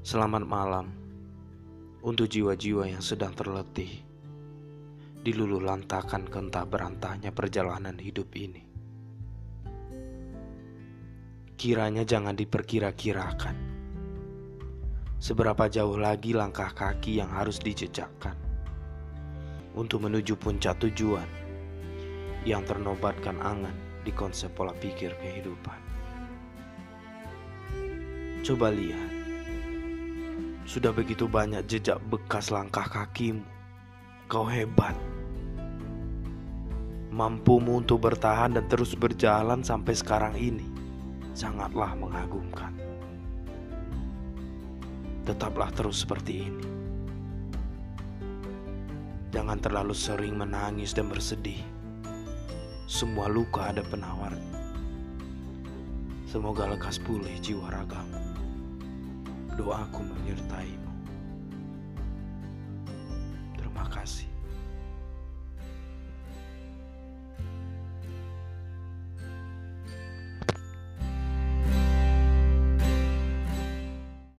Selamat malam untuk jiwa-jiwa yang sedang terletih diluluh lantakan kentah berantahnya perjalanan hidup ini. Kiranya jangan diperkira-kirakan seberapa jauh lagi langkah kaki yang harus dijejakkan untuk menuju puncak tujuan yang ternobatkan angan di konsep pola pikir kehidupan. Coba lihat, sudah begitu banyak jejak bekas langkah kakimu. Kau hebat. Mampumu untuk bertahan dan terus berjalan sampai sekarang ini sangatlah mengagumkan. Tetaplah terus seperti ini. Jangan terlalu sering menangis dan bersedih. Semua luka ada penawar. Semoga lekas pulih jiwa ragamu. Doaku menyertaimu.